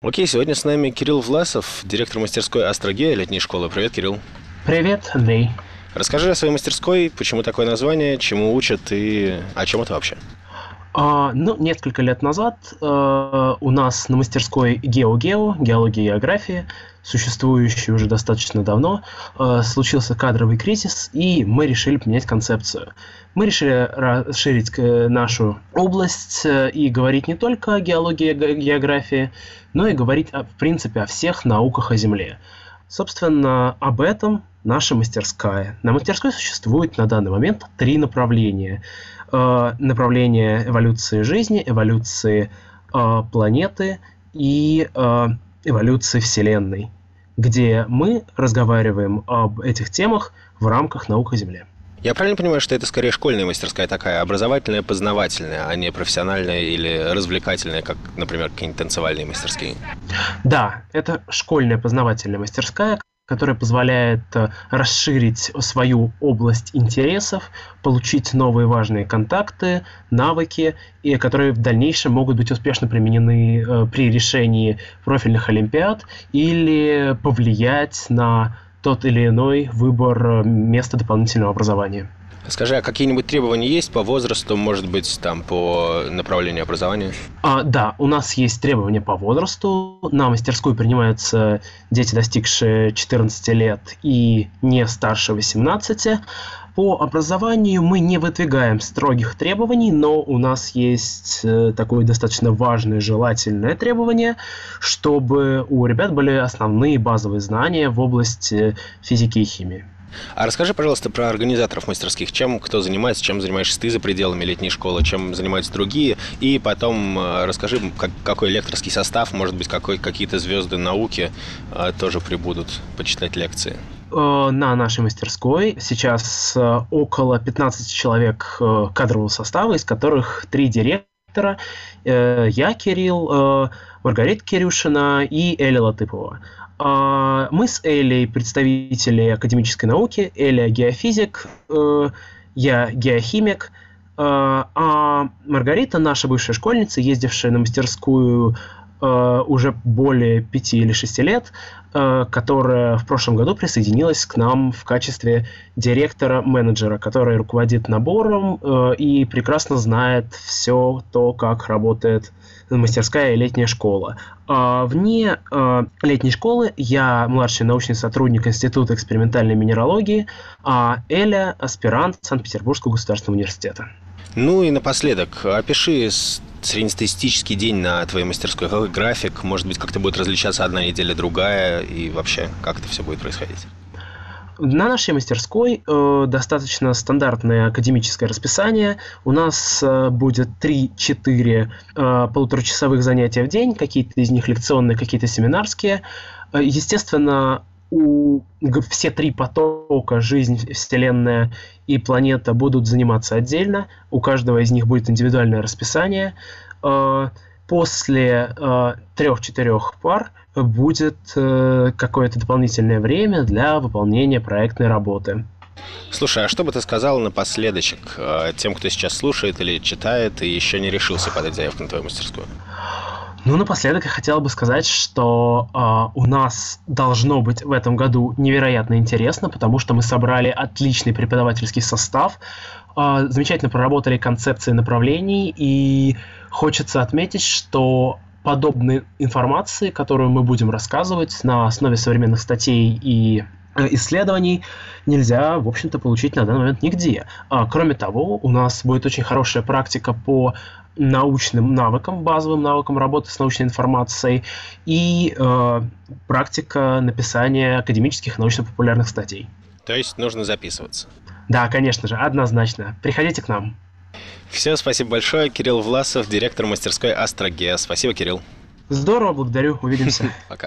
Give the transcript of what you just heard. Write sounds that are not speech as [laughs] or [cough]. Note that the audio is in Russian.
Окей, сегодня с нами Кирилл Власов, директор мастерской Астрогея летней школы. Привет, Кирилл. Привет, Андрей. Расскажи о своей мастерской, почему такое название, чему учат и о чем это вообще? А, ну, несколько лет назад а, у нас на мастерской GeoGeo, геология и география, существующей уже достаточно давно, а, случился кадровый кризис, и мы решили поменять концепцию. Мы решили расширить э, нашу область э, и говорить не только о геологии и географии, но и говорить, в принципе, о всех науках о Земле. Собственно, об этом наша мастерская. На мастерской существует на данный момент три направления. Э, направление эволюции жизни, эволюции э, планеты и э, эволюции Вселенной, где мы разговариваем об этих темах в рамках наук о Земле. Я правильно понимаю, что это скорее школьная мастерская такая, образовательная, познавательная, а не профессиональная или развлекательная, как, например, какие-нибудь танцевальные мастерские? Да, это школьная познавательная мастерская, которая позволяет э, расширить свою область интересов, получить новые важные контакты, навыки, и которые в дальнейшем могут быть успешно применены э, при решении профильных олимпиад или повлиять на тот или иной выбор э, места дополнительного образования. Скажи, а какие-нибудь требования есть по возрасту, может быть, там по направлению образования? А, да, у нас есть требования по возрасту. На мастерскую принимаются дети, достигшие 14 лет и не старше 18. По образованию мы не выдвигаем строгих требований, но у нас есть э, такое достаточно важное желательное требование, чтобы у ребят были основные базовые знания в области физики и химии. А расскажи, пожалуйста, про организаторов мастерских. Чем кто занимается, чем занимаешься ты за пределами летней школы, чем занимаются другие. И потом э, расскажи, как, какой лекторский состав, может быть, какой, какие-то звезды науки э, тоже прибудут почитать лекции. Э, на нашей мастерской сейчас около 15 человек кадрового состава, из которых три директора. Я, Кирилл, Маргарита Кирюшина и Эля Латыпова. А, мы с Элей представители академической науки. Эля геофизик, э, я геохимик. Э, а Маргарита, наша бывшая школьница, ездившая на мастерскую э, уже более пяти или шести лет, Э, которая в прошлом году присоединилась к нам в качестве директора-менеджера, который руководит набором э, и прекрасно знает все то, как работает мастерская и летняя школа. А вне э, летней школы я младший научный сотрудник Института экспериментальной минералогии, а Эля – аспирант Санкт-Петербургского государственного университета. Ну и напоследок, опиши среднестатистический день на твоей мастерской? Какой график? Может быть, как-то будет различаться одна неделя, другая? И вообще, как это все будет происходить? На нашей мастерской э, достаточно стандартное академическое расписание. У нас э, будет 3-4 э, полуторачасовых занятия в день, какие-то из них лекционные, какие-то семинарские. Э, естественно, у все три потока жизнь, Вселенная и планета будут заниматься отдельно. У каждого из них будет индивидуальное расписание. Э, после э, трех-четырех пар будет э, какое-то дополнительное время для выполнения проектной работы. Слушай, а что бы ты сказал напоследочек тем, кто сейчас слушает или читает и еще не решился подать заявку на твою мастерскую? Ну, напоследок я хотел бы сказать, что э, у нас должно быть в этом году невероятно интересно, потому что мы собрали отличный преподавательский состав, э, замечательно проработали концепции направлений, и хочется отметить, что подобной информации, которую мы будем рассказывать на основе современных статей и исследований нельзя, в общем-то, получить на данный момент нигде. А, кроме того, у нас будет очень хорошая практика по научным навыкам, базовым навыкам работы с научной информацией и э, практика написания академических научно-популярных статей. То есть нужно записываться? Да, конечно же, однозначно. Приходите к нам. Все, спасибо большое. Кирилл Власов, директор мастерской Астрогеа. Спасибо, Кирилл. Здорово, благодарю. Увидимся. [laughs] Пока.